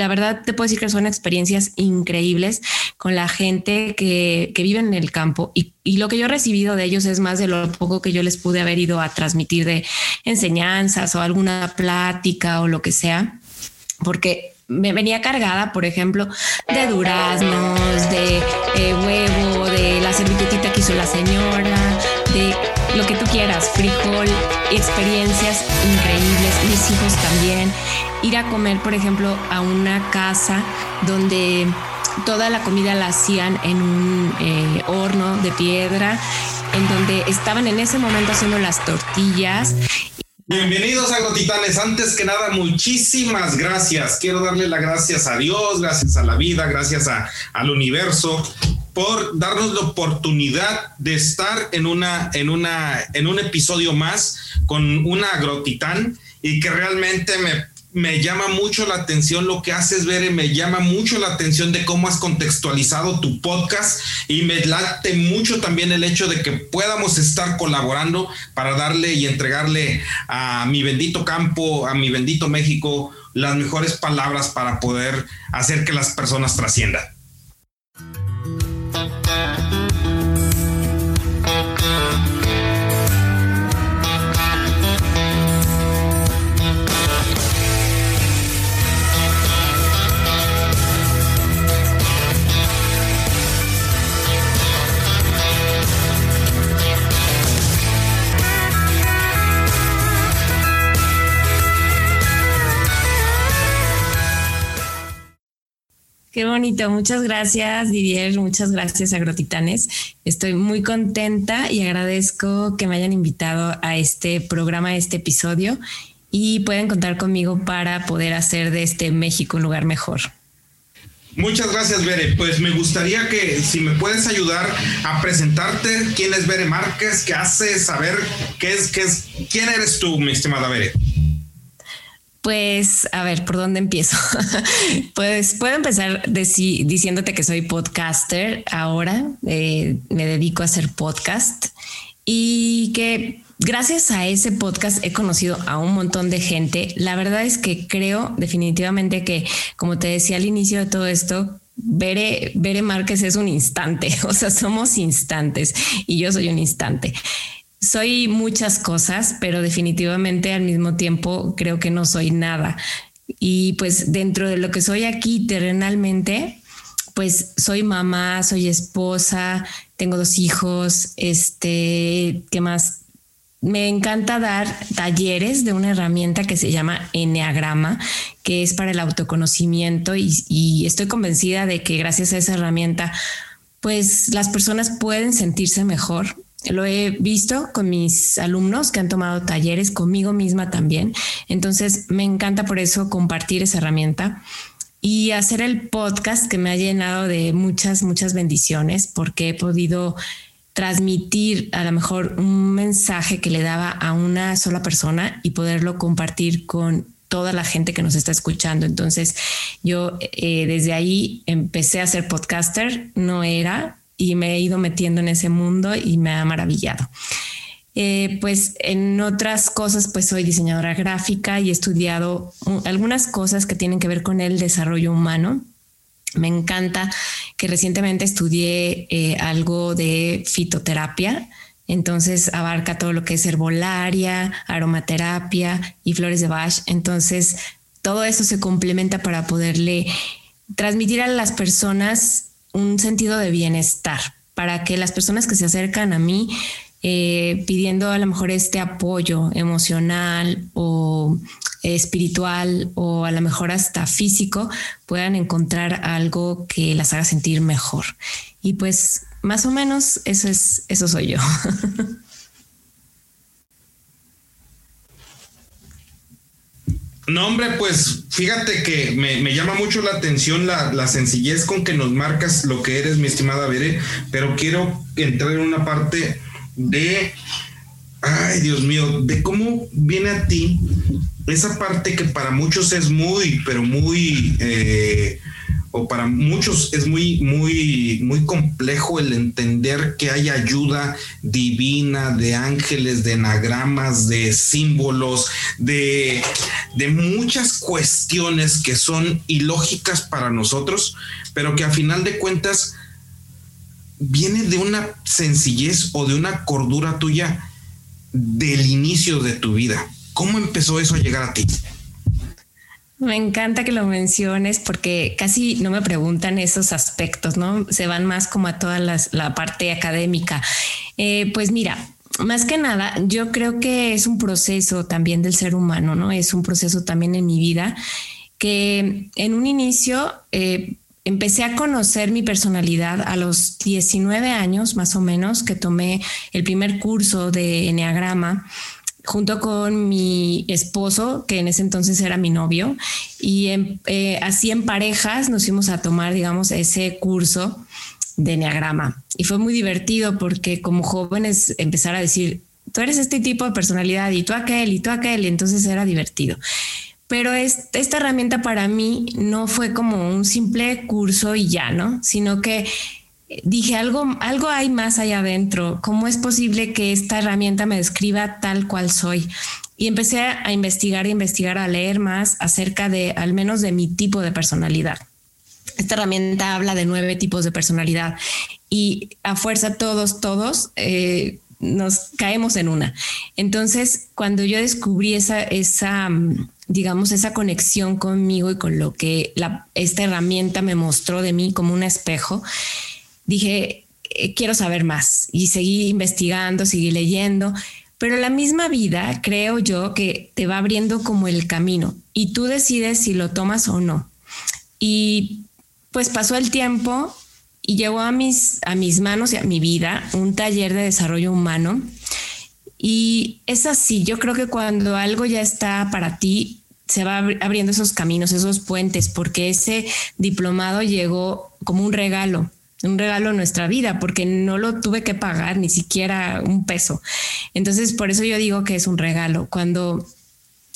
la verdad te puedo decir que son experiencias increíbles con la gente que, que vive en el campo y, y, lo que yo he recibido de ellos es más de lo poco que yo les pude haber ido a transmitir de enseñanzas o alguna plática o lo que sea, porque me venía cargada, por ejemplo, de duraznos, de eh, huevo, de la servilletita que hizo la señora, de lo que tú quieras, frijol, experiencias increíbles, mis hijos también. Ir a comer, por ejemplo, a una casa donde toda la comida la hacían en un eh, horno de piedra, en donde estaban en ese momento haciendo las tortillas Bienvenidos a Gotitanes. Antes que nada, muchísimas gracias. Quiero darle las gracias a Dios, gracias a la vida, gracias a, al universo por darnos la oportunidad de estar en una en una en un episodio más con una agrotitán y que realmente me me llama mucho la atención lo que haces, ver, me llama mucho la atención de cómo has contextualizado tu podcast y me late mucho también el hecho de que podamos estar colaborando para darle y entregarle a mi bendito campo, a mi bendito México, las mejores palabras para poder hacer que las personas trasciendan. Qué bonito, muchas gracias Didier, muchas gracias Agrotitanes. Estoy muy contenta y agradezco que me hayan invitado a este programa, a este episodio y pueden contar conmigo para poder hacer de este México un lugar mejor. Muchas gracias, Bere. Pues me gustaría que si me puedes ayudar a presentarte quién es Bere Márquez, qué haces, saber qué es, qué es, quién eres tú, mi estimada Bere. Pues, a ver, ¿por dónde empiezo? pues puedo empezar diciéndote que soy podcaster ahora, eh, me dedico a hacer podcast y que gracias a ese podcast he conocido a un montón de gente. La verdad es que creo definitivamente que, como te decía al inicio de todo esto, Bere, Bere Márquez es un instante, o sea, somos instantes y yo soy un instante soy muchas cosas, pero definitivamente al mismo tiempo creo que no soy nada. Y pues dentro de lo que soy aquí terrenalmente, pues soy mamá, soy esposa, tengo dos hijos, este, ¿qué más? Me encanta dar talleres de una herramienta que se llama Enneagrama, que es para el autoconocimiento y, y estoy convencida de que gracias a esa herramienta, pues las personas pueden sentirse mejor, lo he visto con mis alumnos que han tomado talleres, conmigo misma también. Entonces, me encanta por eso compartir esa herramienta y hacer el podcast que me ha llenado de muchas, muchas bendiciones porque he podido transmitir a lo mejor un mensaje que le daba a una sola persona y poderlo compartir con toda la gente que nos está escuchando. Entonces, yo eh, desde ahí empecé a ser podcaster, no era, y me he ido metiendo en ese mundo y me ha maravillado. Eh, pues en otras cosas, pues soy diseñadora gráfica y he estudiado algunas cosas que tienen que ver con el desarrollo humano. Me encanta que recientemente estudié eh, algo de fitoterapia, entonces abarca todo lo que es herbolaria, aromaterapia y flores de Bach. Entonces todo eso se complementa para poderle transmitir a las personas un sentido de bienestar para que las personas que se acercan a mí eh, pidiendo a lo mejor este apoyo emocional o espiritual o a lo mejor hasta físico puedan encontrar algo que las haga sentir mejor. Y pues más o menos eso es, eso soy yo. No, hombre, pues fíjate que me, llama mucho la atención la, sencillez con que nos marcas lo que eres, mi estimada Bere, pero quiero entrar en una parte de, ay Dios mío, de cómo viene a ti esa parte que para muchos es muy, pero muy, eh, o para muchos es muy, muy, muy complejo el entender que hay ayuda divina de ángeles, de enagramas, de símbolos, de, de muchas cuestiones que son ilógicas para nosotros, pero que a final de cuentas viene de una sencillez o de una cordura tuya del inicio de tu vida. ¿Cómo empezó eso a llegar a ti? Me encanta que lo menciones porque casi no me preguntan esos aspectos, ¿no? Se van más como a toda la parte académica. Eh, pues mira, más que nada, yo creo que es un proceso también del ser humano, ¿no? Es un proceso también en mi vida que en un inicio eh, empecé a conocer mi personalidad a los 19 años, más o menos, que tomé el primer curso de Enneagrama junto con mi esposo, que en ese entonces era mi novio, y eh, así en parejas nos fuimos a tomar, digamos, ese curso de Enneagrama. Y fue muy divertido porque como jóvenes empezar a decir, tú eres este tipo de personalidad y tú aquel y tú aquel, y entonces era divertido. Pero esta herramienta para mí no fue como un simple curso y ya, ¿no? Sino que dije algo, algo hay más allá adentro. ¿Cómo es posible que esta herramienta me describa tal cual soy? Y empecé a investigar, a investigar, a leer más acerca de al menos de mi tipo de personalidad. Esta herramienta habla de nueve tipos de personalidad y a fuerza todos, todos eh, nos caemos en una. Entonces, cuando yo descubrí esa, esa, digamos, esa conexión conmigo y con lo que esta herramienta me mostró de mí como un espejo, dije, eh, quiero saber más y seguí investigando, seguí leyendo, pero la misma vida creo yo que te va abriendo como el camino y tú decides si lo tomas o no. Y pues pasó el tiempo y llegó a mis, a mis manos y a mi vida un taller de desarrollo humano. Y es así, yo creo que cuando algo ya está para ti, se va abriendo esos caminos, esos puentes, porque ese diplomado llegó como un regalo un regalo en nuestra vida, porque no lo tuve que pagar ni siquiera un peso. Entonces, por eso yo digo que es un regalo. Cuando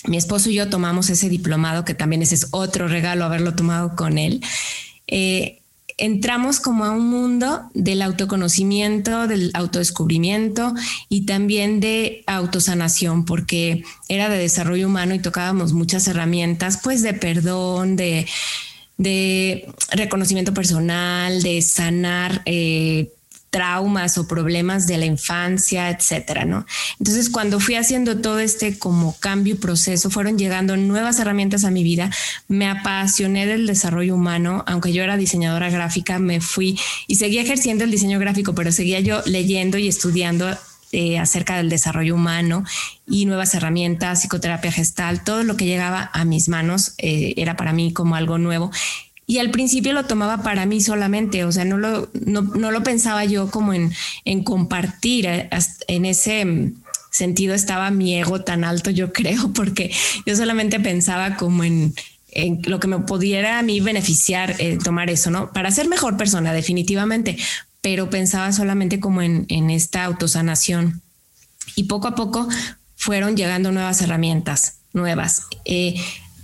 mi esposo y yo tomamos ese diplomado, que también ese es otro regalo haberlo tomado con él, eh, entramos como a un mundo del autoconocimiento, del autodescubrimiento y también de autosanación, porque era de desarrollo humano y tocábamos muchas herramientas, pues de perdón, de de reconocimiento personal, de sanar eh, traumas o problemas de la infancia, etcétera, ¿no? Entonces, cuando fui haciendo todo este como cambio y proceso, fueron llegando nuevas herramientas a mi vida. Me apasioné del desarrollo humano, aunque yo era diseñadora gráfica, me fui y seguía ejerciendo el diseño gráfico, pero seguía yo leyendo y estudiando eh, acerca del desarrollo humano y nuevas herramientas, psicoterapia gestal, todo lo que llegaba a mis manos eh, era para mí como algo nuevo. Y al principio lo tomaba para mí solamente, o sea, no lo, no, lo pensaba yo como en, en compartir. Eh, en ese sentido estaba mi ego tan alto, yo creo, porque yo solamente pensaba como en, en lo que me pudiera a mí beneficiar tomar eso, ¿no? Para ser mejor persona, definitivamente, pero pensaba solamente como en, esta autosanación. Y poco a poco fueron llegando nuevas herramientas, nuevas. Eh,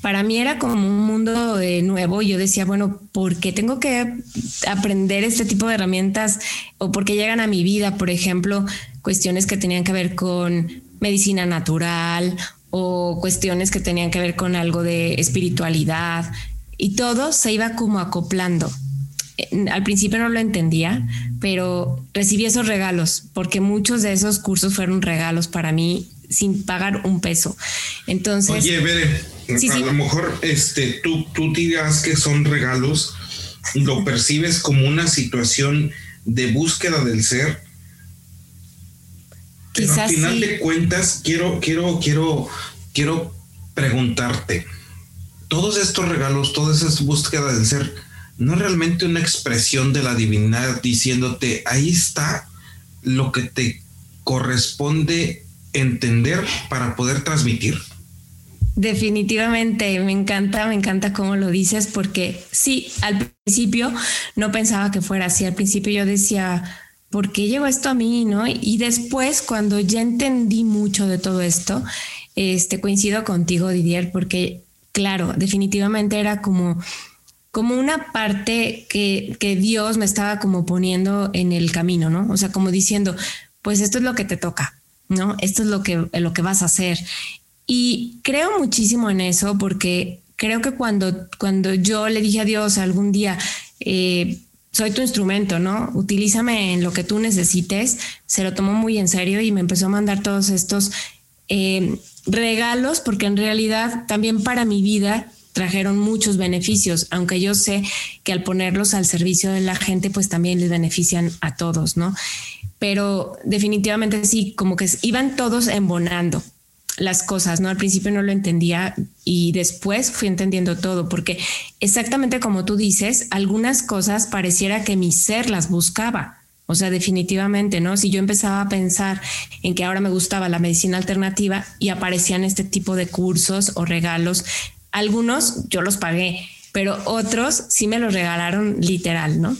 para mí era como un mundo eh, nuevo. Yo decía, bueno, ¿por qué tengo que aprender este tipo de herramientas o por qué llegan a mi vida? Por ejemplo, cuestiones que tenían que ver con medicina natural o cuestiones que tenían que ver con algo de espiritualidad y todo se iba como acoplando al principio no lo entendía, pero recibí esos regalos porque muchos de esos cursos fueron regalos para mí sin pagar un peso. Entonces, oye, Bere, a lo mejor este tú tú digas que son regalos, lo percibes como una situación de búsqueda del ser. Quizás al final de cuentas quiero quiero quiero quiero preguntarte todos estos regalos, toda esa búsqueda del ser no realmente una expresión de la divinidad diciéndote, ahí está lo que te corresponde entender para poder transmitir. Definitivamente, me encanta, me encanta cómo lo dices, porque sí, al principio no pensaba que fuera así, al principio yo decía, ¿por qué llegó esto a mí? ¿no? Y después, cuando ya entendí mucho de todo esto, este, coincido contigo, Didier, porque claro, definitivamente era como como una parte que, que Dios me estaba como poniendo en el camino, ¿no? O sea, como diciendo, pues esto es lo que te toca, ¿no? Esto es lo que, lo que vas a hacer. Y creo muchísimo en eso porque creo que cuando, cuando yo le dije a Dios algún día, eh, soy tu instrumento, ¿no? Utilízame en lo que tú necesites, se lo tomó muy en serio y me empezó a mandar todos estos eh, regalos porque en realidad también para mi vida trajeron muchos beneficios, aunque yo sé que al ponerlos al servicio de la gente, pues también les benefician a todos, ¿no? Pero definitivamente sí, como que iban todos embonando las cosas, ¿no? Al principio no lo entendía y después fui entendiendo todo, porque exactamente como tú dices, algunas cosas pareciera que mi ser las buscaba. O sea, definitivamente, ¿no? Si yo empezaba a pensar en que ahora me gustaba la medicina alternativa y aparecían este tipo de cursos o regalos, algunos yo los pagué, pero otros sí me los regalaron literal, ¿no?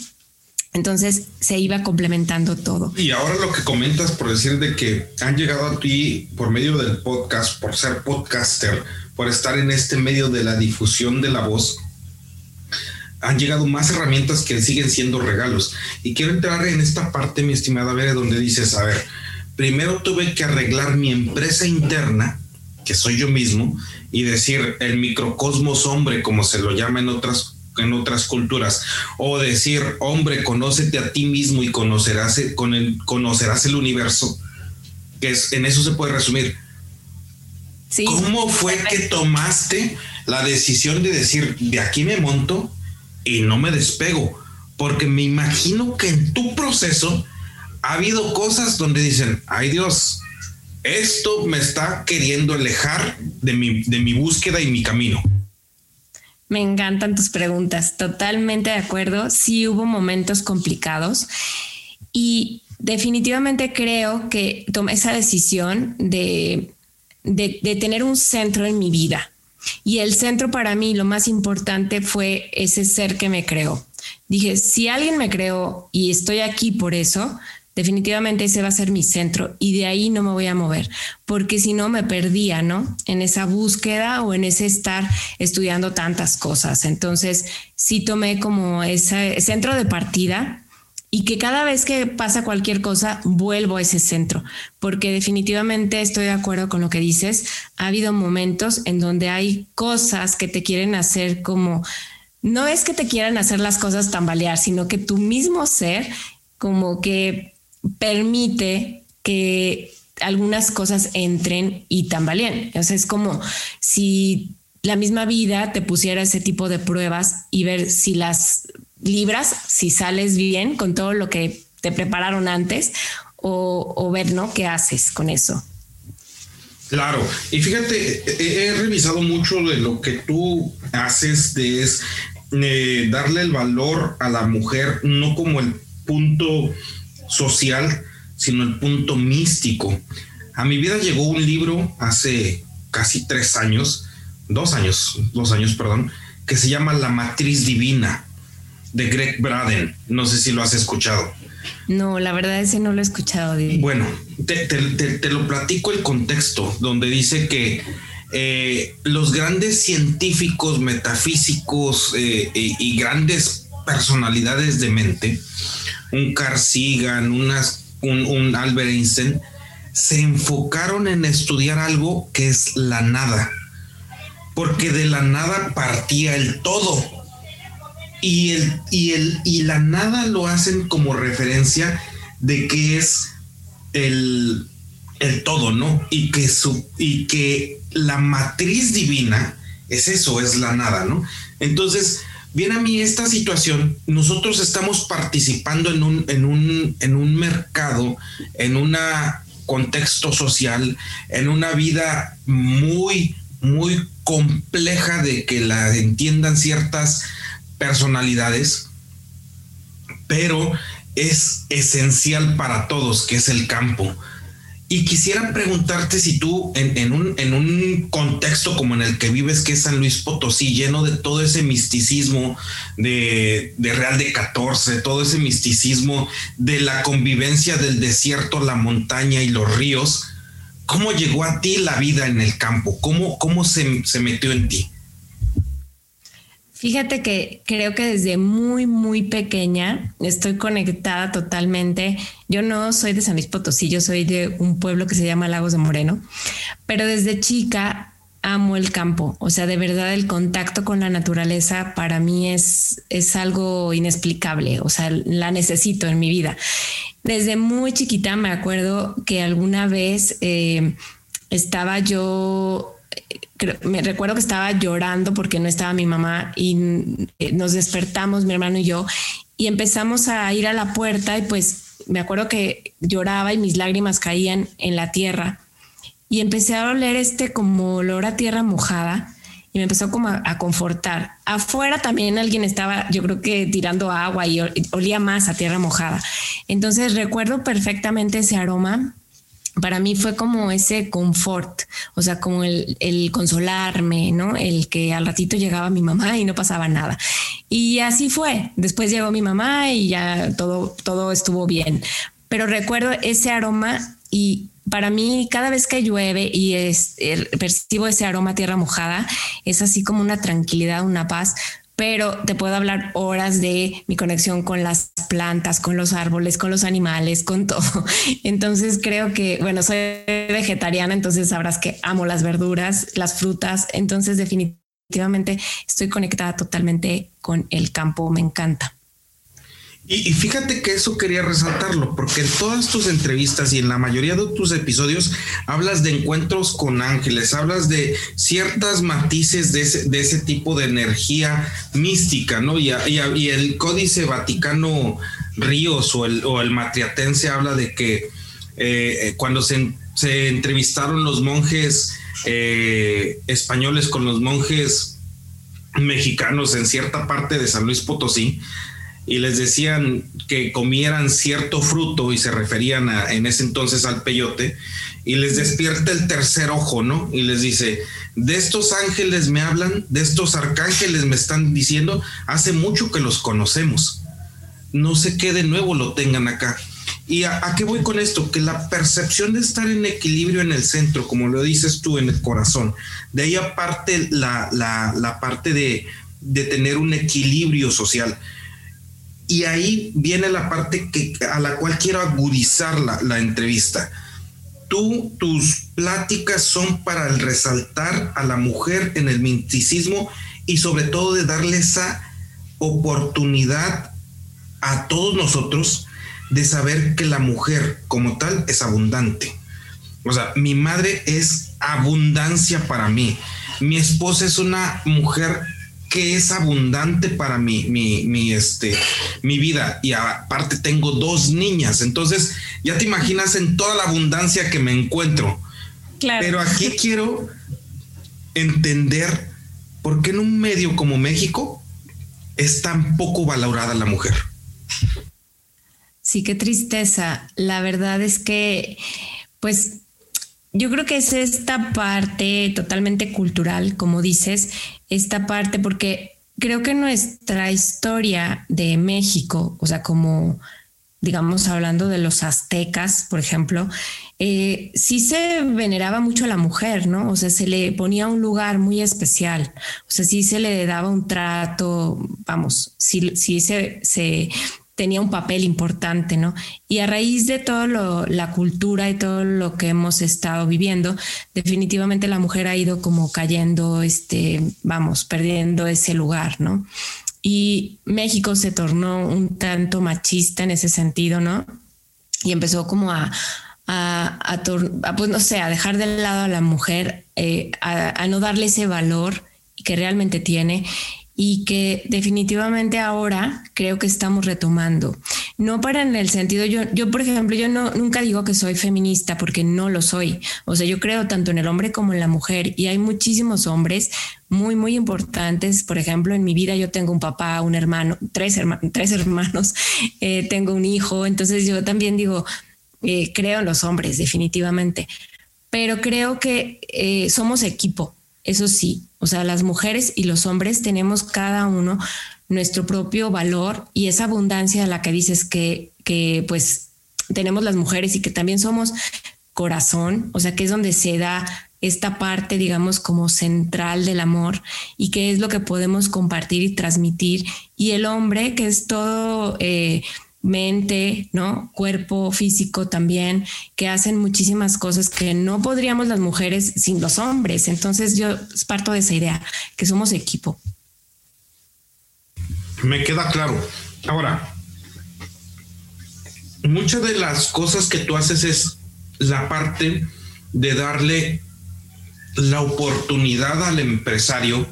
Entonces se iba complementando todo. Y ahora lo que comentas por decir de que han llegado a ti por medio del podcast, por ser podcaster, por estar en este medio de la difusión de la voz, han llegado más herramientas que siguen siendo regalos. Y quiero entrar en esta parte, mi estimada Vera, donde dices, a ver, primero tuve que arreglar mi empresa interna, que soy yo mismo, y decir el microcosmos hombre, como se lo llama en otras en otras culturas o decir hombre conócete a ti mismo y conocerás con el, conocerás el universo que es en eso se puede resumir. Cómo fue que tomaste la decisión de decir de aquí me monto y no me despego porque me imagino que en tu proceso ha habido cosas donde dicen ay Dios esto me está queriendo alejar de mi, de mi búsqueda y mi camino me encantan tus preguntas, totalmente de acuerdo. Sí hubo momentos complicados y definitivamente creo que tomé esa decisión de, de, tener un centro en mi vida. Y el centro para mí, lo más importante fue ese ser que me creó. Dije, si alguien me creó y estoy aquí por eso, definitivamente ese va a ser mi centro y de ahí no me voy a mover, porque si no me perdía, ¿no? En esa búsqueda o en ese estar estudiando tantas cosas. Entonces, sí tomé como ese centro de partida y que cada vez que pasa cualquier cosa, vuelvo a ese centro, porque definitivamente estoy de acuerdo con lo que dices. Ha habido momentos en donde hay cosas que te quieren hacer como no es que te quieran hacer las cosas tambalear, sino que tu mismo ser como que permite que algunas cosas entren y tambaleen. O sea, es como si la misma vida te pusiera ese tipo de pruebas y ver si las libras, si sales bien con todo lo que te prepararon antes o, ver, ¿no? ¿Qué haces con eso? Claro, y fíjate, he, revisado mucho de lo que tú haces de es eh, darle el valor a la mujer, no como el punto social, sino el punto místico. A mi vida llegó un libro hace casi tres años, dos años, dos años, perdón, que se llama La Matriz Divina de Greg Braden. No sé si lo has escuchado. No, la verdad es que no lo he escuchado. Bueno, te, lo platico el contexto, donde dice que eh, los grandes científicos, metafísicos eh, y grandes personalidades de mente un Carl Sagan, un, Albert Einstein, se enfocaron en estudiar algo que es la nada, porque de la nada partía el todo. Y, el, y, el, y la nada lo hacen como referencia de que es el, el todo, ¿no? Y que, su, y que la matriz divina es eso, es la nada, ¿no? Entonces, Bien a mí esta situación, nosotros estamos participando en un, en un, en un mercado, en un contexto social, en una vida muy, muy compleja de que la entiendan ciertas personalidades, pero es esencial para todos, que es el campo. Y quisiera preguntarte si tú, en, un, en, un, contexto como en el que vives, que es San Luis Potosí, lleno de todo ese misticismo de, Real de 14, todo ese misticismo de la convivencia del desierto, la montaña y los ríos, ¿cómo llegó a ti la vida en el campo? ¿Cómo, cómo se, se metió en ti? Fíjate que creo que desde muy, muy pequeña estoy conectada totalmente. Yo no soy de San Luis Potosí, yo soy de un pueblo que se llama Lagos de Moreno, pero desde chica amo el campo. O sea, de verdad el contacto con la naturaleza para mí es, es algo inexplicable. O sea, la necesito en mi vida. Desde muy chiquita me acuerdo que alguna vez eh, estaba yo me recuerdo que estaba llorando porque no estaba mi mamá y eh, nos despertamos, mi hermano y yo, y empezamos a ir a la puerta y pues me acuerdo que lloraba y mis lágrimas caían en la tierra y empecé a oler este como olor a tierra mojada y me empezó como a, confortar. Afuera también alguien estaba, yo creo que tirando agua y olía más a tierra mojada. Entonces recuerdo perfectamente ese aroma para mí fue como ese confort, o sea, como el, consolarme, ¿no? El que al ratito llegaba mi mamá y no pasaba nada. Y así fue. Después llegó mi mamá y ya todo, todo estuvo bien. Pero recuerdo ese aroma y para mí cada vez que llueve y es, percibo ese aroma tierra mojada, es así como una tranquilidad, una paz, pero te puedo hablar horas de mi conexión con las plantas, con los árboles, con los animales, con todo. Entonces creo que, bueno, soy vegetariana, entonces sabrás que amo las verduras, las frutas, entonces definitivamente estoy conectada totalmente con el campo, me encanta. Y, fíjate que eso quería resaltarlo, porque en todas tus entrevistas y en la mayoría de tus episodios hablas de encuentros con ángeles, hablas de ciertas matices de ese, tipo de energía mística, ¿no? Y, el Códice Vaticano Ríos o el, o el Matriatense habla de que eh, eh, cuando se, entrevistaron los monjes eh, españoles con los monjes mexicanos en cierta parte de San Luis Potosí, y les decían que comieran cierto fruto y se referían a, en ese entonces al peyote y les despierta el tercer ojo, ¿no? Y les dice, de estos ángeles me hablan, de estos arcángeles me están diciendo, hace mucho que los conocemos. No sé qué de nuevo lo tengan acá. ¿Y a, qué voy con esto? Que la percepción de estar en equilibrio en el centro, como lo dices tú, en el corazón, de ahí aparte la, la, parte de, de tener un equilibrio social y ahí viene la parte que, a la cual quiero agudizar la, la entrevista. Tú, tus pláticas son para resaltar a la mujer en el misticismo y sobre todo de darle esa oportunidad a todos nosotros de saber que la mujer como tal es abundante. O sea, mi madre es abundancia para mí. Mi esposa es una mujer que es abundante para mi, mi, este, mi vida. Y aparte tengo dos niñas. Entonces, ya te imaginas en toda la abundancia que me encuentro. Claro. Pero aquí quiero entender por qué en un medio como México es tan poco valorada la mujer. Sí, qué tristeza. La verdad es que, pues, yo creo que es esta parte totalmente cultural, como dices, esta parte, porque creo que nuestra historia de México, o sea, como digamos hablando de los aztecas, por ejemplo, eh, sí se veneraba mucho a la mujer, ¿no? O sea, se le ponía un lugar muy especial, o sea, sí se le daba un trato, vamos, sí, sí se, se tenía un papel importante, ¿no? Y a raíz de todo lo, la cultura y todo lo que hemos estado viviendo, definitivamente la mujer ha ido como cayendo, este, vamos, perdiendo ese lugar, ¿no? Y México se tornó un tanto machista en ese sentido, ¿no? Y empezó como a, a, pues no sé, a dejar de lado a la mujer, eh, a, a no darle ese valor que realmente tiene y que definitivamente ahora creo que estamos retomando. No para en el sentido, yo, yo por ejemplo, yo no, nunca digo que soy feminista porque no lo soy. O sea, yo creo tanto en el hombre como en la mujer y hay muchísimos hombres muy, muy importantes. Por ejemplo, en mi vida yo tengo un papá, un hermano, tres, tres hermanos, eh, tengo un hijo. Entonces yo también digo, eh, creo en los hombres, definitivamente. Pero creo que eh, somos equipo, eso sí, o sea, las mujeres y los hombres tenemos cada uno nuestro propio valor y esa abundancia a la que dices que, que pues tenemos las mujeres y que también somos corazón, o sea, que es donde se da esta parte, digamos, como central del amor y qué es lo que podemos compartir y transmitir. Y el hombre, que es todo eh, mente, ¿no? Cuerpo físico también, que hacen muchísimas cosas que no podríamos las mujeres sin los hombres. Entonces yo parto de esa idea, que somos equipo. Me queda claro. Ahora, muchas de las cosas que tú haces es la parte de darle la oportunidad al empresario,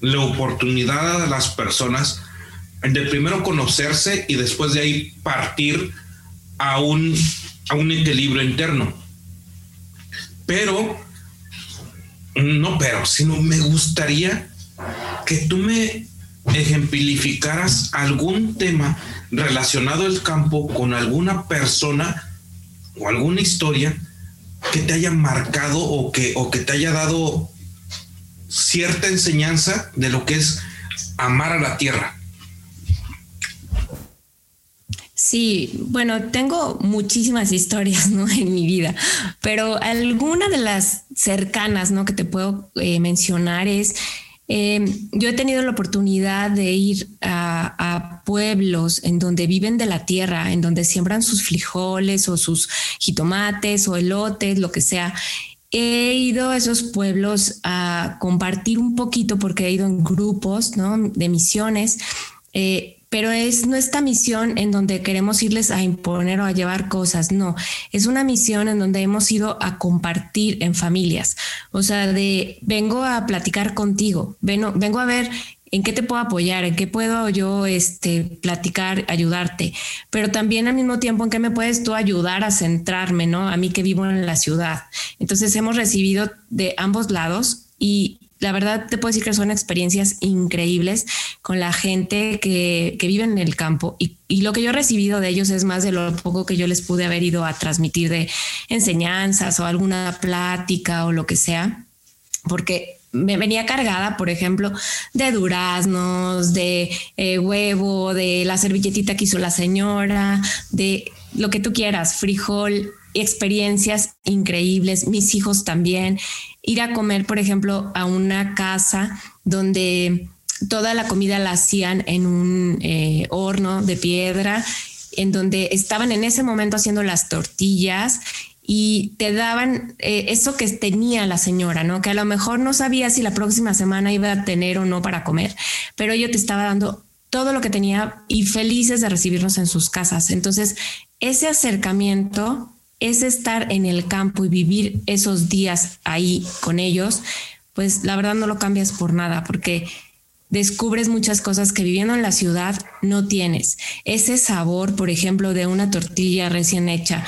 la oportunidad a las personas de primero conocerse y después de ahí partir a un, a un equilibrio interno. Pero, no pero, sino me gustaría que tú me ejemplificaras algún tema relacionado al campo con alguna persona o alguna historia que te haya marcado o que, o que te haya dado cierta enseñanza de lo que es amar a la tierra. Sí, bueno, tengo muchísimas historias en mi vida, pero alguna de las cercanas que te puedo eh, mencionar es eh, yo he tenido la oportunidad de ir a, pueblos en donde viven de la tierra, en donde siembran sus frijoles o sus jitomates o elotes, lo que sea. He ido a esos pueblos a compartir un poquito porque he ido en grupos de misiones. Eh, pero es nuestra misión en donde queremos irles a imponer o a llevar cosas, no, es una misión en donde hemos ido a compartir en familias, o sea, de vengo a platicar contigo, vengo, vengo a ver en qué te puedo apoyar, en qué puedo yo este, platicar, ayudarte, pero también al mismo tiempo en qué me puedes tú ayudar a centrarme, ¿no? A mí que vivo en la ciudad. Entonces hemos recibido de ambos lados y la verdad te puedo decir que son experiencias increíbles con la gente que, vive en el campo y, lo que yo he recibido de ellos es más de lo poco que yo les pude haber ido a transmitir de enseñanzas o alguna plática o lo que sea, porque me venía cargada, por ejemplo, de duraznos, de eh, huevo, de la servilletita que hizo la señora, de lo que tú quieras, frijol, experiencias increíbles, mis hijos también ir a comer, por ejemplo, a una casa donde toda la comida la hacían en un eh, horno de piedra, en donde estaban en ese momento haciendo las tortillas y te daban eh, eso que tenía la señora, ¿no? Que a lo mejor no sabía si la próxima semana iba a tener o no para comer, pero yo te estaba dando todo lo que tenía y felices de recibirnos en sus casas. Entonces, ese acercamiento es estar en el campo y vivir esos días ahí con ellos, pues la verdad no lo cambias por nada, porque descubres muchas cosas que viviendo en la ciudad no tienes. Ese sabor, por ejemplo, de una tortilla recién hecha,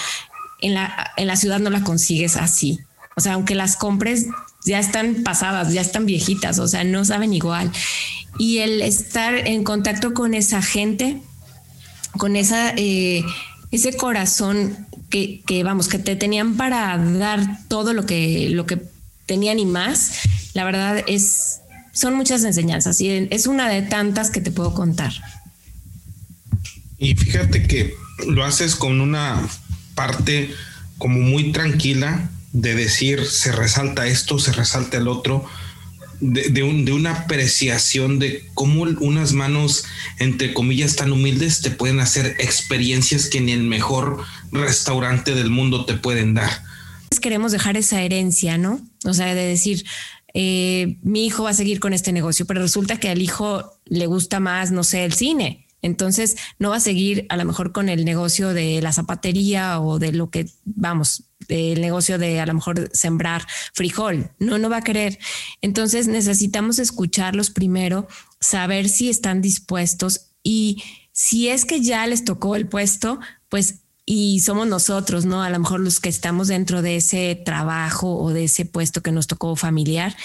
en la, en la ciudad no la consigues así. O sea, aunque las compres, ya están pasadas, ya están viejitas, o sea, no saben igual. Y el estar en contacto con esa gente, con esa, eh, ese corazón que, vamos, que te tenían para dar todo lo que, lo que tenían y más, la verdad es, son muchas enseñanzas y es una de tantas que te puedo contar. Y fíjate que lo haces con una parte como muy tranquila de decir, se resalta esto, se resalta el otro, de, una apreciación de cómo unas manos, entre comillas, tan humildes te pueden hacer experiencias que ni el mejor restaurante del mundo te pueden dar. Queremos dejar esa herencia, ¿no? O sea, de decir, eh, mi hijo va a seguir con este negocio, pero resulta que al hijo le gusta más, no sé, el cine entonces no va a seguir a lo mejor con el negocio de la zapatería o de lo que vamos, del negocio de a lo mejor sembrar frijol. No, no va a querer. Entonces necesitamos escucharlos primero, saber si están dispuestos y si es que ya les tocó el puesto, pues y somos nosotros, ¿no? A lo mejor los que estamos dentro de ese trabajo o de ese puesto que nos tocó familiar,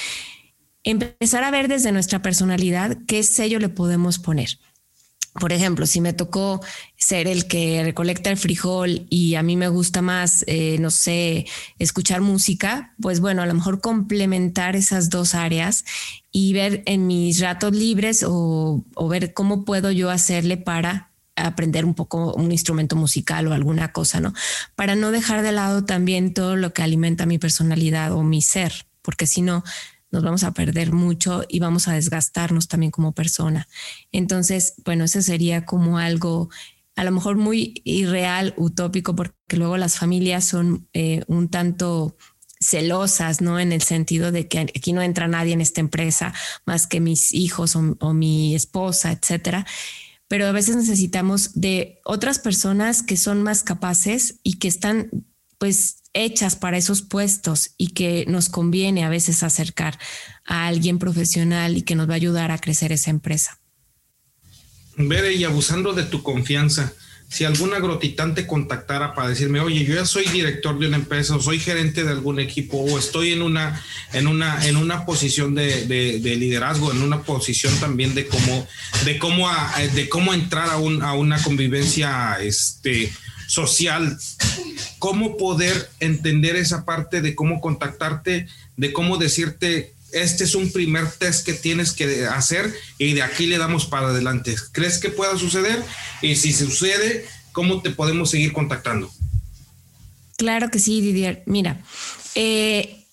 empezar a ver desde nuestra personalidad qué sello le podemos poner por ejemplo, si me tocó ser el que recolecta el frijol y a mí me gusta más, eh, no sé, escuchar música, pues bueno, a lo mejor complementar esas dos áreas y ver en mis ratos libres o, o ver cómo puedo yo hacerle para aprender un poco un instrumento musical o alguna cosa, ¿no? Para no dejar de lado también todo lo que alimenta mi personalidad o mi ser, porque si no, nos vamos a perder mucho y vamos a desgastarnos también como persona. Entonces, bueno, eso sería como algo a lo mejor muy irreal, utópico, porque luego las familias son eh, un tanto celosas, ¿no? En el sentido de que aquí no entra nadie en esta empresa más que mis hijos o, mi esposa, etcétera. Pero a veces necesitamos de otras personas que son más capaces y que están, pues, hechas para esos puestos y que nos conviene a veces acercar a alguien profesional y que nos va a ayudar a crecer esa empresa. Bere, y abusando de tu confianza, si algún agrotitán te contactara para decirme, oye, yo ya soy director de una empresa, o soy gerente de algún equipo, o estoy en una, en una, en una posición de, liderazgo, en una posición también de cómo, de cómo, de cómo entrar a, a una convivencia este, social, cómo poder entender esa parte de cómo contactarte, de cómo decirte este es un primer test que tienes que hacer y de aquí le damos para adelante. ¿Crees que pueda suceder? Y si sucede, ¿cómo te podemos seguir contactando? Claro que sí, Didier. Mira, eh,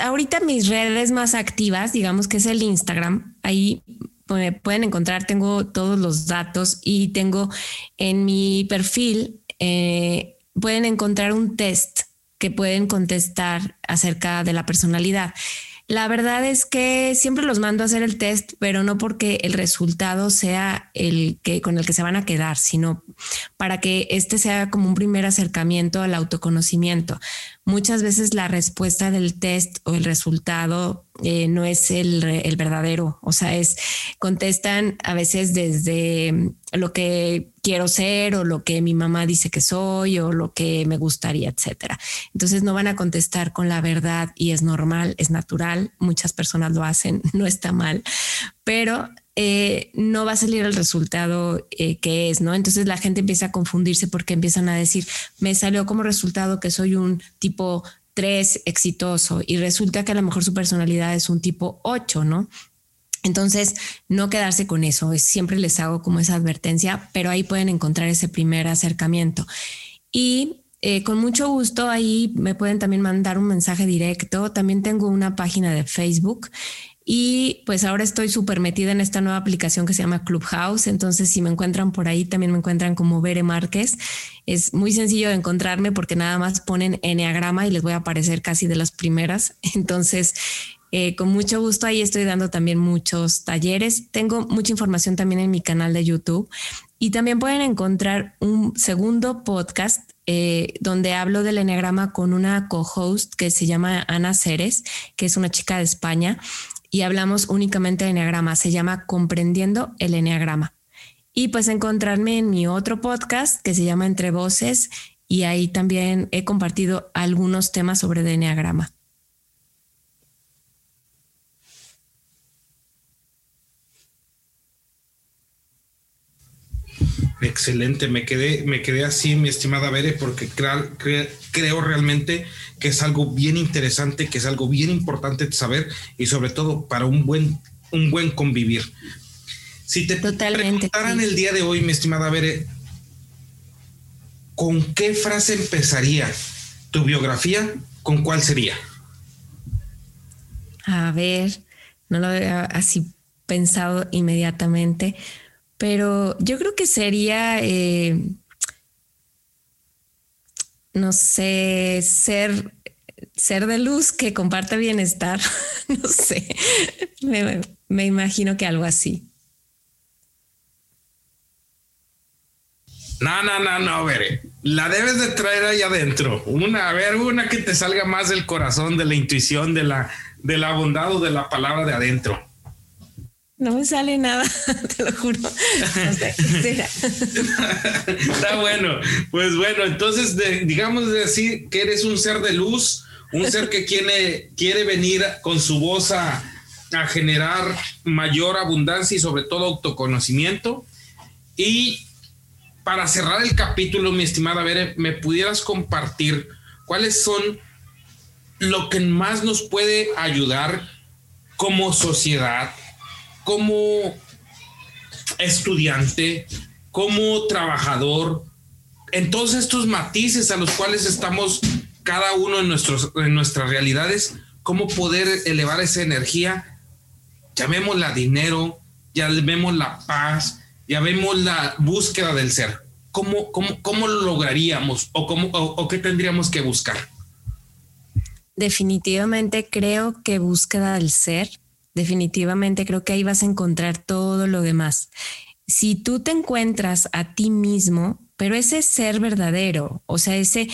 ahorita mis redes más activas, digamos que es el Instagram, ahí me pueden encontrar, tengo todos los datos y tengo en mi perfil, eh, pueden encontrar un test que pueden contestar acerca de la personalidad. La verdad es que siempre los mando a hacer el test, pero no porque el resultado sea el que con el que se van a quedar, sino para que este sea como un primer acercamiento al autoconocimiento. Muchas veces la respuesta del test o el resultado eh, no es el, el verdadero, o sea, es contestan a veces desde lo que quiero ser o lo que mi mamá dice que soy o lo que me gustaría, etcétera. Entonces no van a contestar con la verdad y es normal, es natural. Muchas personas lo hacen, no está mal, pero eh, no va a salir el resultado eh, que es, ¿no? Entonces la gente empieza a confundirse porque empiezan a decir, me salió como resultado que soy un tipo 3 exitoso y resulta que a lo mejor su personalidad es un tipo 8, ¿no? Entonces, no quedarse con eso, siempre les hago como esa advertencia, pero ahí pueden encontrar ese primer acercamiento. Y eh, con mucho gusto ahí me pueden también mandar un mensaje directo. También tengo una página de Facebook y pues ahora estoy súper metida en esta nueva aplicación que se llama Clubhouse. Entonces, si me encuentran por ahí, también me encuentran como Bere Márquez. Es muy sencillo de encontrarme porque nada más ponen Enneagrama y les voy a aparecer casi de las primeras. Entonces, eh, con mucho gusto ahí estoy dando también muchos talleres. Tengo mucha información también en mi canal de YouTube y también pueden encontrar un segundo podcast eh, donde hablo del enneagrama con una co-host que se llama Ana Ceres, que es una chica de España y hablamos únicamente de enneagrama. Se llama Comprendiendo el enneagrama. Y pues encontrarme en mi otro podcast que se llama Entre Voces y ahí también he compartido algunos temas sobre el enneagrama. Excelente, me quedé, me quedé así, mi estimada Bere, porque creo realmente que es algo bien interesante, que es algo bien importante de saber y sobre todo para un buen, un buen convivir. Si te Totalmente, preguntaran el día de hoy, mi estimada Bere, ¿con qué frase empezaría tu biografía? ¿Con cuál sería? A ver, no lo había así pensado inmediatamente pero yo creo que sería, eh, no sé, ser, ser de luz que comparte bienestar. no sé, me, imagino que algo así. No, no, no, no, ver, la debes de traer ahí adentro. Una, a ver, una que te salga más del corazón, de la intuición, de la, de la bondad o de la palabra de adentro. No me sale nada, te lo juro. Está bueno. Pues bueno, entonces digamos decir que eres un ser de luz, un ser que quiere, quiere venir con su voz a, a generar mayor abundancia y sobre todo autoconocimiento. Y para cerrar el capítulo, mi estimada Bere, ¿me pudieras compartir cuáles son lo que más nos puede ayudar como sociedad? Como estudiante, como trabajador, en todos estos matices a los cuales estamos cada uno en, nuestros, en nuestras realidades, cómo poder elevar esa energía, llamémosla dinero, ya vemos la paz, ya vemos la búsqueda del ser. ¿Cómo, cómo, cómo lo lograríamos o, cómo, o qué tendríamos que buscar? Definitivamente creo que búsqueda del ser, definitivamente creo que ahí vas a encontrar todo lo demás. Si tú te encuentras a ti mismo, pero ese ser verdadero, o sea, ese,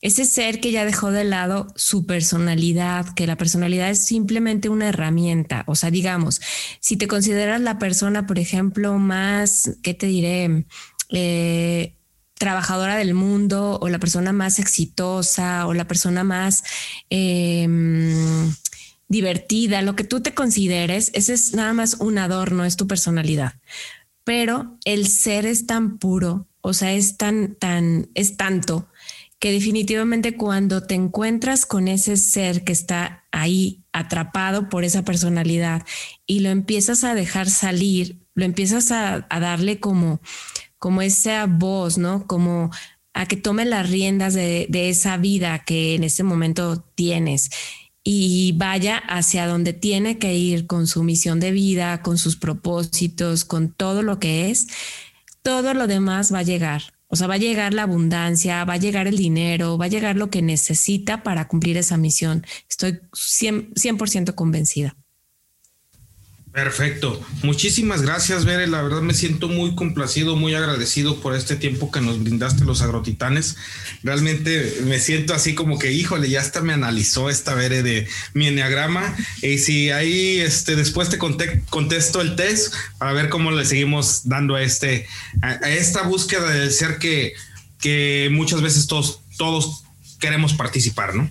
ese ser que ya dejó de lado su personalidad, que la personalidad es simplemente una herramienta. O sea, digamos, si te consideras la persona, por ejemplo, más, ¿qué te diré? Eh, trabajadora del mundo o la persona más exitosa o la persona más em, divertida, lo que tú te consideres, ese es nada más un adorno, es tu personalidad. Pero el ser es tan puro, o sea, es tan, tan, es tanto que definitivamente cuando te encuentras con ese ser que está ahí atrapado por esa personalidad y lo empiezas a dejar salir, lo empiezas a, darle como como esa voz, ¿no? Como a que tome las riendas de, esa vida que en ese momento tienes y vaya hacia donde tiene que ir con su misión de vida, con sus propósitos, con todo lo que es, todo lo demás va a llegar. O sea, va a llegar la abundancia, va a llegar el dinero, va a llegar lo que necesita para cumplir esa misión. Estoy 100%, 100 convencida. Perfecto. Muchísimas gracias, Bere. La verdad me siento muy complacido, muy agradecido por este tiempo que nos brindaste los agrotitanes. Realmente me siento así como que, híjole, ya hasta me analizó esta Bere de mi enneagrama. Y si ahí este, después te contesto el test para ver cómo le seguimos dando a, este, a, esta búsqueda del ser que, que muchas veces todos, todos queremos participar, ¿no?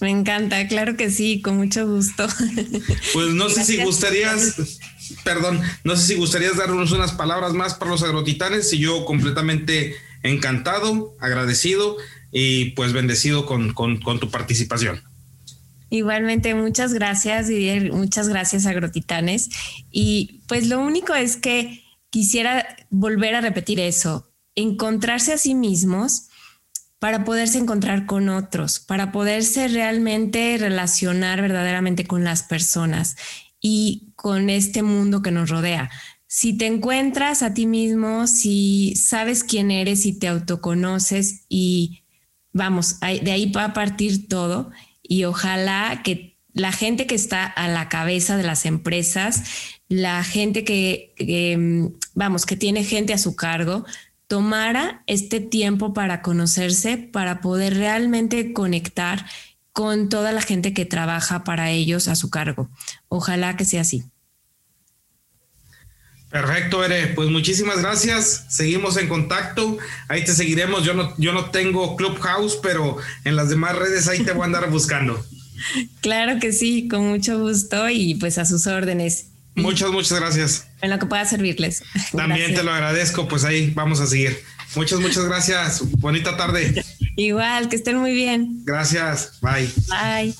Me encanta, claro que sí, con mucho gusto. Pues no sé si gustarías, perdón, no sé si gustarías darnos unas palabras más para los agrotitanes y yo completamente encantado, agradecido y pues bendecido con, tu participación. Igualmente, muchas gracias, Didier, muchas gracias, Agrotitanes. Y pues lo único es que quisiera volver a repetir eso, encontrarse a sí mismos para poderse encontrar con otros, para poderse realmente relacionar verdaderamente con las personas y con este mundo que nos rodea. Si te encuentras a ti mismo, si sabes quién eres y te autoconoces y vamos, de ahí va a partir todo y ojalá que la gente que está a la cabeza de las empresas, la gente que, que vamos, que tiene gente a su cargo, tomara este tiempo para conocerse, para poder realmente conectar con toda la gente que trabaja para ellos a su cargo. Ojalá que sea así. Perfecto, Ere. Pues muchísimas gracias. Seguimos en contacto. Ahí te seguiremos. Yo no, yo no tengo Clubhouse, pero en las demás redes ahí te voy a andar buscando. Claro que sí, con mucho gusto y pues a sus órdenes. Muchas, muchas gracias. En lo que pueda servirles. También te lo agradezco, pues ahí vamos a seguir. Muchas, muchas gracias. Bonita tarde. Igual, que estén muy bien. Gracias. Bye. Bye.